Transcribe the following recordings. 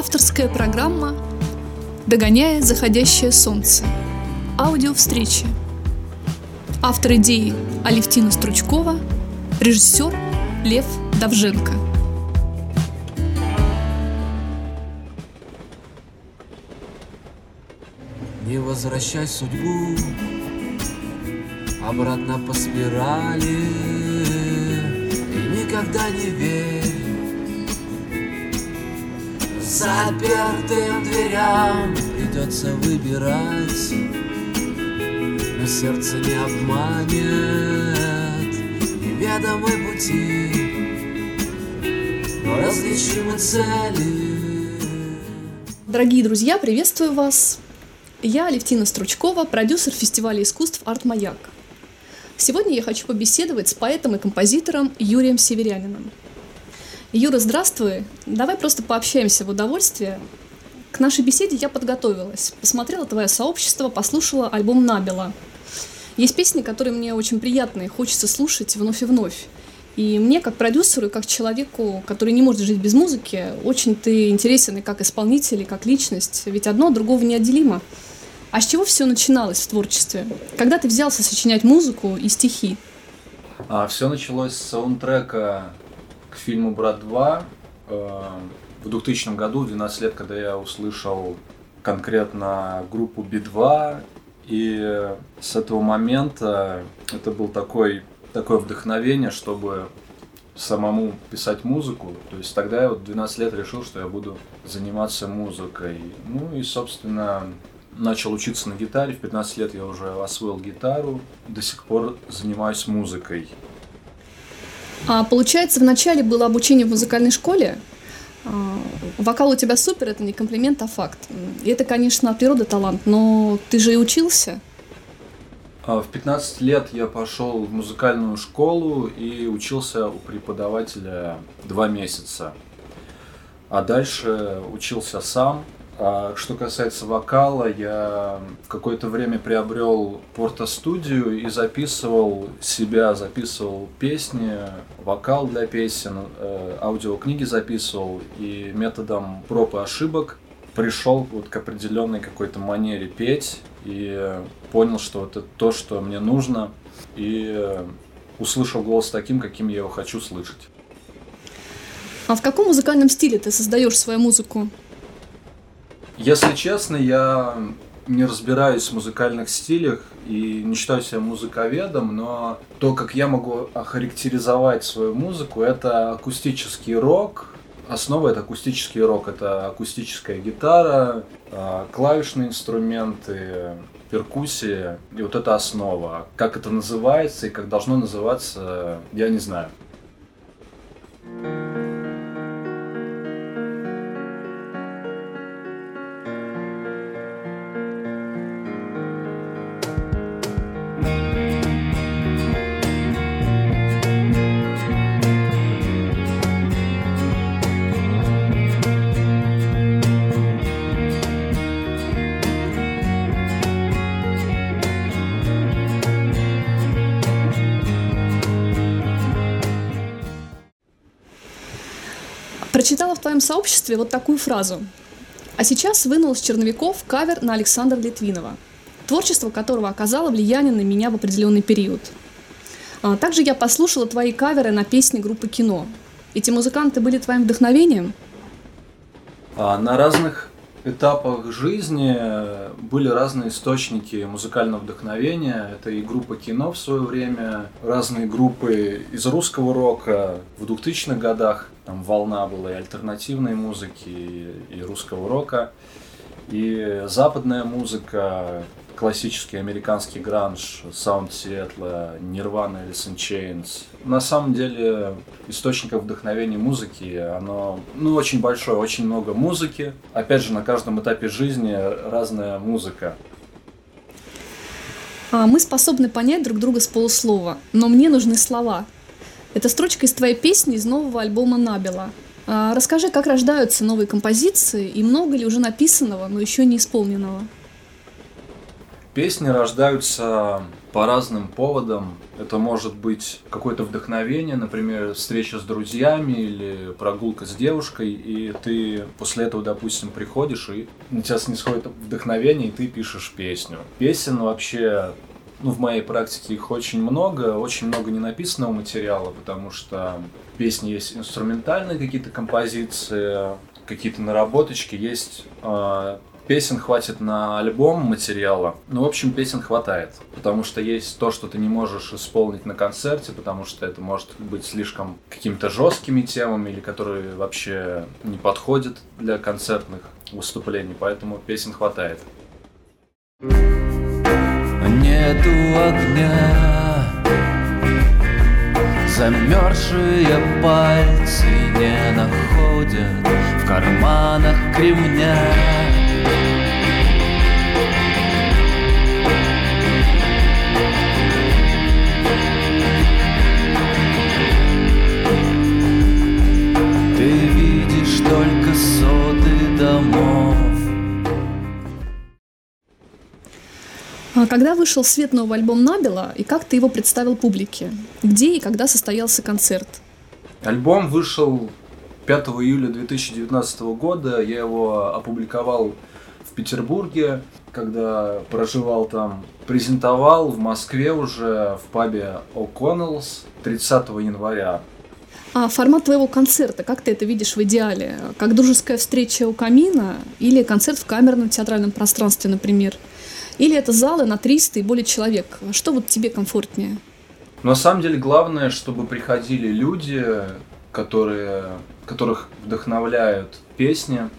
Авторская программа «Догоняя заходящее солнце». Аудиовстречи. Автор идеи Алевтина Стручкова, режиссер Лев Давженко. Не возвращай судьбу обратно по спирали И никогда не верь Запертым дверям придется выбирать Но сердце не обманет Неведомые пути Но различимы цели Дорогие друзья, приветствую вас! Я Алевтина Стручкова, продюсер фестиваля искусств «Арт Маяк». Сегодня я хочу побеседовать с поэтом и композитором Юрием Северяниным. Юра, здравствуй. Давай просто пообщаемся в удовольствие. К нашей беседе я подготовилась. Посмотрела твое сообщество, послушала альбом Набела. Есть песни, которые мне очень приятны, хочется слушать вновь и вновь. И мне, как продюсеру, как человеку, который не может жить без музыки, очень ты интересен и как исполнитель, и как личность. Ведь одно от другого неотделимо. А с чего все начиналось в творчестве? Когда ты взялся сочинять музыку и стихи? А, все началось с саундтрека фильму «Брат 2» э, в 2000 году, 12 лет, когда я услышал конкретно группу Би-2, и с этого момента это был такой, такое вдохновение, чтобы самому писать музыку. То есть тогда я вот 12 лет решил, что я буду заниматься музыкой. Ну и, собственно, начал учиться на гитаре. В 15 лет я уже освоил гитару. До сих пор занимаюсь музыкой. А получается, вначале было обучение в музыкальной школе. А, Вокал у тебя супер, это не комплимент, а факт. И это, конечно, от природы талант, но ты же и учился. А В 15 лет я пошел в музыкальную школу и учился у преподавателя два месяца. А дальше учился сам. А что касается вокала, я в какое-то время приобрел порто-студию и записывал себя, записывал песни, вокал для песен, э, аудиокниги записывал и методом проб и ошибок пришел вот к определенной какой-то манере петь и понял, что это то, что мне нужно, и услышал голос таким, каким я его хочу слышать. А в каком музыкальном стиле ты создаешь свою музыку? Если честно, я не разбираюсь в музыкальных стилях и не считаю себя музыковедом, но то, как я могу охарактеризовать свою музыку, это акустический рок. Основа это акустический рок, это акустическая гитара, а, клавишные инструменты, перкуссия, и вот это основа. Как это называется и как должно называться, я не знаю. Прочитала в твоем сообществе вот такую фразу. А сейчас вынул из черновиков кавер на Александра Литвинова, творчество которого оказало влияние на меня в определенный период. А также я послушала твои каверы на песни группы «Кино». Эти музыканты были твоим вдохновением? А на разных этапах жизни были разные источники музыкального вдохновения. Это и группа кино в свое время, разные группы из русского рока в 2000-х годах. Там волна была и альтернативной музыки, и русского рока. И западная музыка, классический американский гранж, саунд Сиэтла, Alice in Chains. На самом деле источников вдохновения музыки, оно ну, очень большое, очень много музыки. Опять же, на каждом этапе жизни разная музыка. А мы способны понять друг друга с полуслова, но мне нужны слова. Это строчка из твоей песни из нового альбома Набела. А расскажи, как рождаются новые композиции и много ли уже написанного, но еще не исполненного? Песни рождаются по разным поводам. Это может быть какое-то вдохновение, например, встреча с друзьями или прогулка с девушкой, и ты после этого, допустим, приходишь, и на тебя снисходит вдохновение, и ты пишешь песню. Песен вообще ну, в моей практике их очень много, очень много ненаписанного материала, потому что песни есть инструментальные какие-то композиции, какие-то наработочки, есть э, песен хватит на альбом материала. Ну, в общем, песен хватает. Потому что есть то, что ты не можешь исполнить на концерте, потому что это может быть слишком какими-то жесткими темами, или которые вообще не подходят для концертных выступлений. Поэтому песен хватает. Нету огня. Замерзшие пальцы не находят В карманах кремня. Ты видишь только соты домов Когда вышел свет новый альбом Набила, и как ты его представил публике? Где и когда состоялся концерт? Альбом вышел 5 июля 2019 года. Я его опубликовал в Петербурге, когда проживал там. Презентовал в Москве уже в пабе О'Коннеллс 30 января. А формат твоего концерта, как ты это видишь в идеале? Как дружеская встреча у камина или концерт в камерном театральном пространстве, например? Или это залы на 300 и более человек? Что вот тебе комфортнее? На самом деле главное, чтобы приходили люди, которые, которых вдохновляют песни,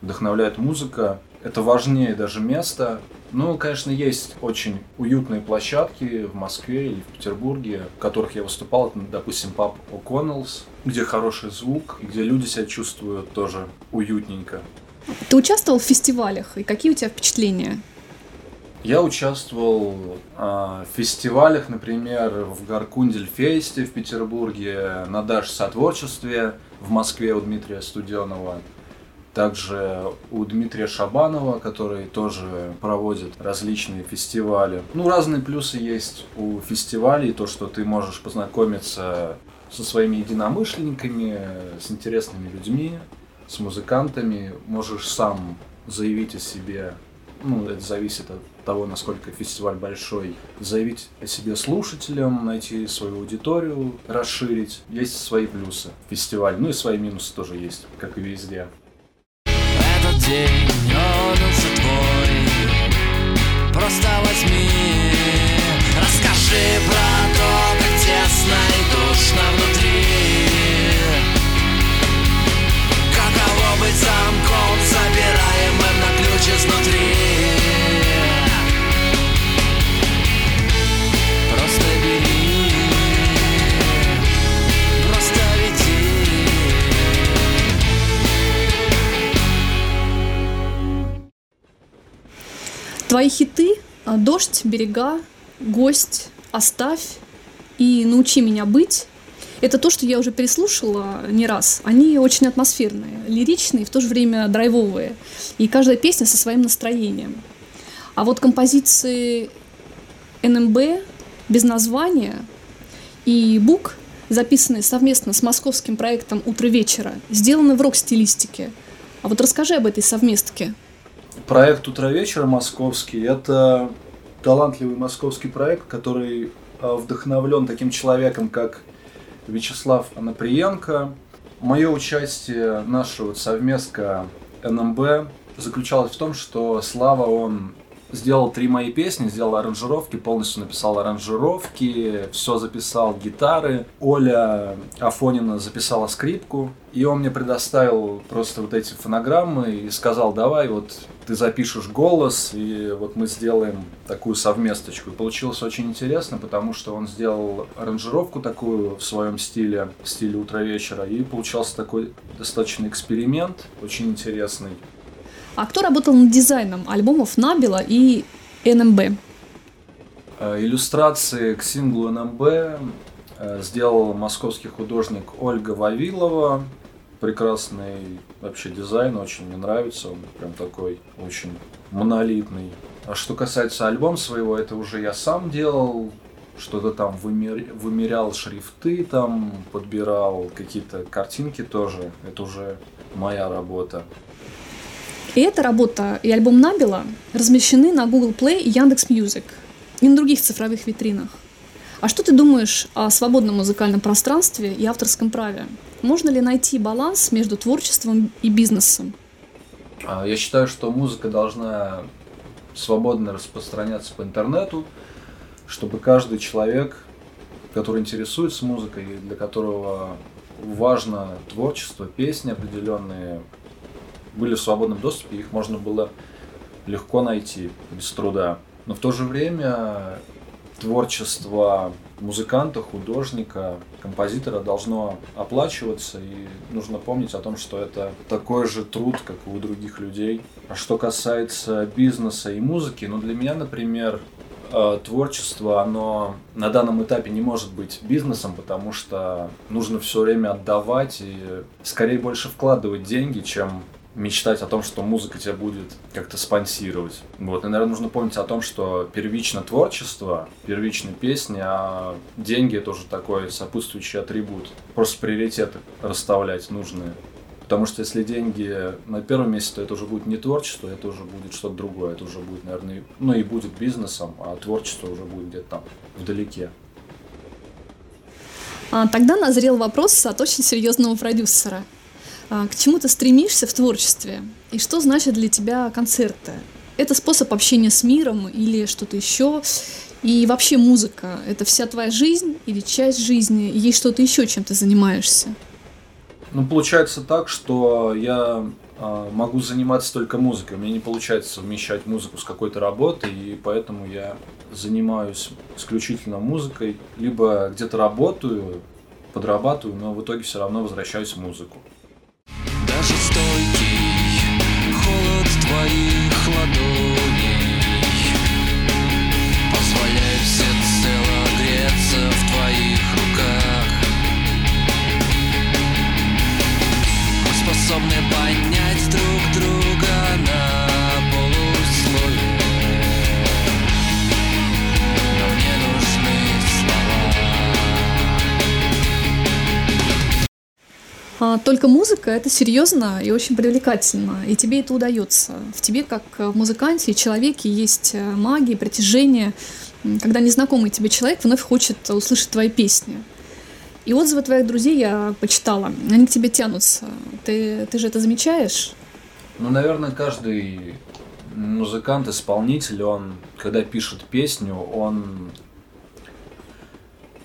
вдохновляет музыка. Это важнее даже места. Ну, конечно, есть очень уютные площадки в Москве или в Петербурге, в которых я выступал. Это, допустим, паб О'Коннеллс, где хороший звук, где люди себя чувствуют тоже уютненько. Ты участвовал в фестивалях, и какие у тебя впечатления? Я участвовал а, в фестивалях, например, в Гаркундельфесте в Петербурге, на Даш сотворчестве в Москве у Дмитрия Студенова, также у Дмитрия Шабанова, который тоже проводит различные фестивали. Ну, разные плюсы есть у фестивалей, то, что ты можешь познакомиться со своими единомышленниками, с интересными людьми, с музыкантами, можешь сам заявить о себе ну, это зависит от того, насколько фестиваль большой, заявить о себе слушателям, найти свою аудиторию, расширить. Есть свои плюсы фестиваль, ну и свои минусы тоже есть, как и везде. Этот день, он уже твой Просто возьми Расскажи про то, как тесно и душно внутри Каково быть замком, забираемым Твои хиты «Дождь», «Берега», «Гость», «Оставь» и «Научи меня быть» Это то, что я уже переслушала не раз. Они очень атмосферные, лиричные, в то же время драйвовые. И каждая песня со своим настроением. А вот композиции НМБ без названия и Бук, записанные совместно с московским проектом «Утро вечера», сделаны в рок-стилистике. А вот расскажи об этой совместке. Проект «Утро вечера» московский – это талантливый московский проект, который э, вдохновлен таким человеком, как Вячеслав Анаприенко. Мое участие, наша вот совместка НМБ заключалось в том, что Слава, он сделал три мои песни, сделал аранжировки, полностью написал аранжировки, все записал гитары. Оля Афонина записала скрипку, и он мне предоставил просто вот эти фонограммы и сказал, давай вот ты запишешь голос, и вот мы сделаем такую совместочку. И получилось очень интересно, потому что он сделал аранжировку такую в своем стиле, в стиле утро вечера, и получался такой достаточно эксперимент, очень интересный. А кто работал над дизайном альбомов Набила и НМБ? Э, Иллюстрации к синглу НМБ э, сделал московский художник Ольга Вавилова. Прекрасный вообще дизайн, очень мне нравится, он прям такой очень монолитный. А что касается альбома своего, это уже я сам делал, что-то там вымер... вымерял шрифты, там подбирал какие-то картинки тоже. Это уже моя работа. И эта работа и альбом Набила размещены на Google Play и Яндекс Music и на других цифровых витринах. А что ты думаешь о свободном музыкальном пространстве и авторском праве? Можно ли найти баланс между творчеством и бизнесом? А, я считаю, что музыка должна свободно распространяться по интернету, чтобы каждый человек, который интересуется музыкой, для которого важно творчество, песни определенные, были в свободном доступе, их можно было легко найти, без труда. Но в то же время творчество музыканта, художника, композитора должно оплачиваться, и нужно помнить о том, что это такой же труд, как и у других людей. А что касается бизнеса и музыки, ну для меня, например, э, творчество, оно на данном этапе не может быть бизнесом, потому что нужно все время отдавать и скорее больше вкладывать деньги, чем мечтать о том, что музыка тебя будет как-то спонсировать. Вот. И, наверное, нужно помнить о том, что первично творчество, первично песни, а деньги это уже такой сопутствующий атрибут. Просто приоритеты расставлять нужные. Потому что если деньги на первом месте, то это уже будет не творчество, это уже будет что-то другое. Это уже будет, наверное, ну и будет бизнесом, а творчество уже будет где-то там вдалеке. А, тогда назрел вопрос от очень серьезного продюсера. А, к чему ты стремишься в творчестве? И что значит для тебя концерты? Это способ общения с миром или что-то еще? И вообще музыка – это вся твоя жизнь или часть жизни? Есть что-то еще, чем ты занимаешься? Ну, получается так, что я э, могу заниматься только музыкой. Меня не получается совмещать музыку с какой-то работой, и поэтому я занимаюсь исключительно музыкой. Либо где-то работаю, подрабатываю, но в итоге все равно возвращаюсь в музыку. Только музыка это серьезно и очень привлекательно, и тебе это удается. В тебе, как в музыканте и человеке, есть э, магия, притяжение, когда незнакомый тебе человек вновь хочет услышать твои песни. И отзывы твоих друзей я почитала, они к тебе тянутся. Ты, ты же это замечаешь? Ну, наверное, каждый музыкант, исполнитель, он, когда пишет песню, он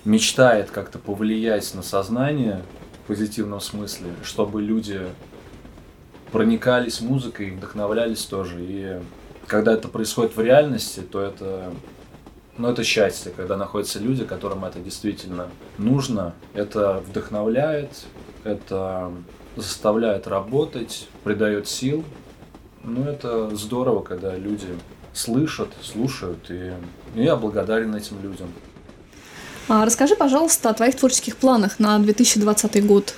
мечтает как-то повлиять на сознание позитивном смысле, чтобы люди проникались музыкой, вдохновлялись тоже. И когда это происходит в реальности, то это, ну, это счастье, когда находятся люди, которым это действительно нужно. Это вдохновляет, это заставляет работать, придает сил. Ну, это здорово, когда люди слышат, слушают, и я благодарен этим людям. А, расскажи, пожалуйста, о твоих творческих планах на 2020 год.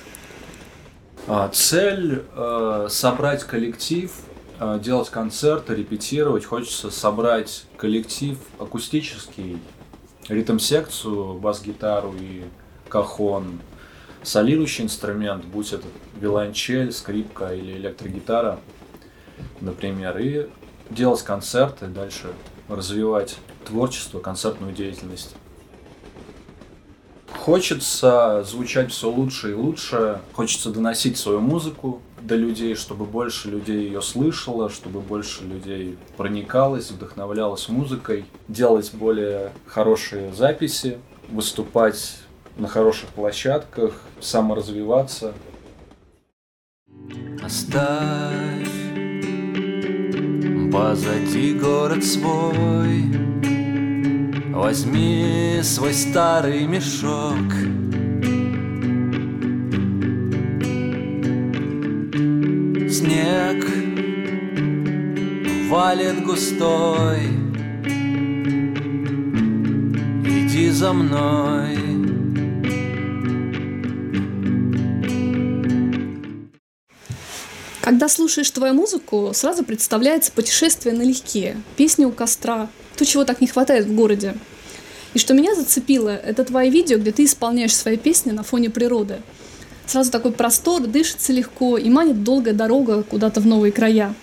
А, Цель э, собрать коллектив, э, делать концерты, репетировать. Хочется собрать коллектив акустический, ритм-секцию, бас-гитару и кахон, солирующий инструмент, будь это виолончель, скрипка или электрогитара, например, и делать концерты, дальше развивать творчество, концертную деятельность. Хочется звучать все лучше и лучше, хочется доносить свою музыку до людей, чтобы больше людей ее слышало, чтобы больше людей проникалось, вдохновлялось музыкой, делать более хорошие записи, выступать на хороших площадках, саморазвиваться. Оставь позади город свой Возьми свой старый мешок. Снег валит густой. Иди за мной. Когда слушаешь твою музыку, сразу представляется путешествие налегке, песни у костра, то, чего так не хватает в городе. И что меня зацепило, это твои видео, где ты исполняешь свои песни на фоне природы. Сразу такой простор, дышится легко и манит долгая дорога куда-то в новые края.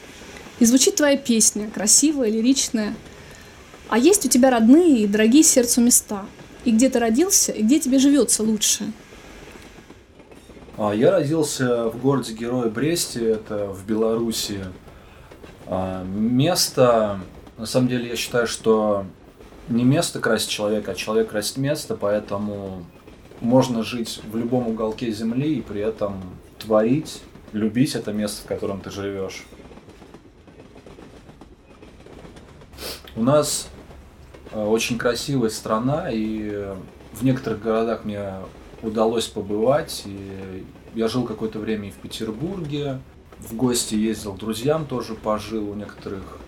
И звучит твоя песня, красивая, лиричная. А есть у тебя родные и дорогие сердцу места. И где ты родился, и где тебе живется лучше. А, Я родился в городе Героя Бресте, это в Беларуси. А, Место, на самом деле, я считаю, что не место красит человека, а человек красит место, поэтому можно жить в любом уголке земли и при этом творить, любить это место, в котором ты живешь. У нас э, очень красивая страна, и в некоторых городах мне удалось побывать. И я жил какое-то время и в Петербурге, в гости ездил к друзьям, тоже пожил у некоторых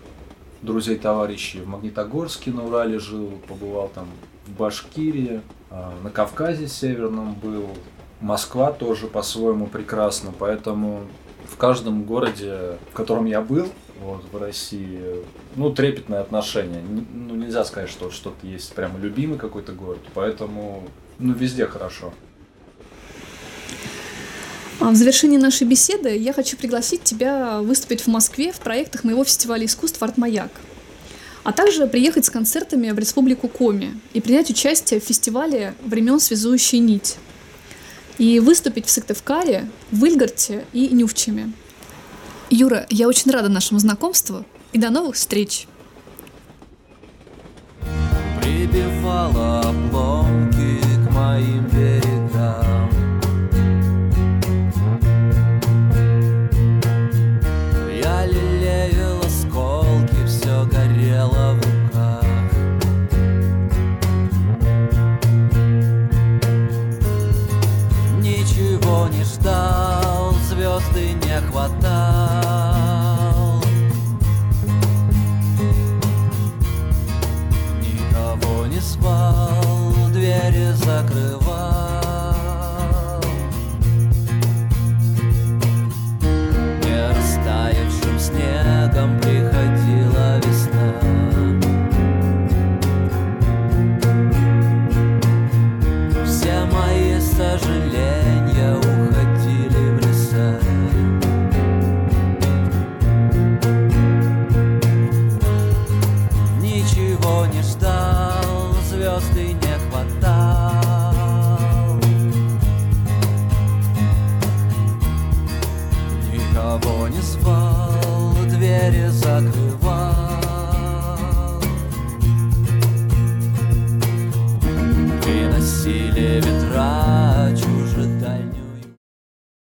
друзей, товарищей. В Магнитогорске на Урале жил, побывал там в Башкирии, а, на Кавказе северном был. Москва тоже по-своему прекрасна, поэтому в каждом городе, в котором я был, вот, в России, ну, трепетное отношение. Ну, нельзя сказать, что что-то есть прямо любимый какой-то город, поэтому, ну, везде хорошо. А в завершении нашей беседы я хочу пригласить тебя выступить в Москве в проектах моего фестиваля искусств «Арт-маяк», а также приехать с концертами в Республику Коми и принять участие в фестивале «Времен связующая нить» и выступить в Сыктывкаре, в и Нювчеме. Юра, я очень рада нашему знакомству и до новых встреч! Прибивала обломки к моим берегам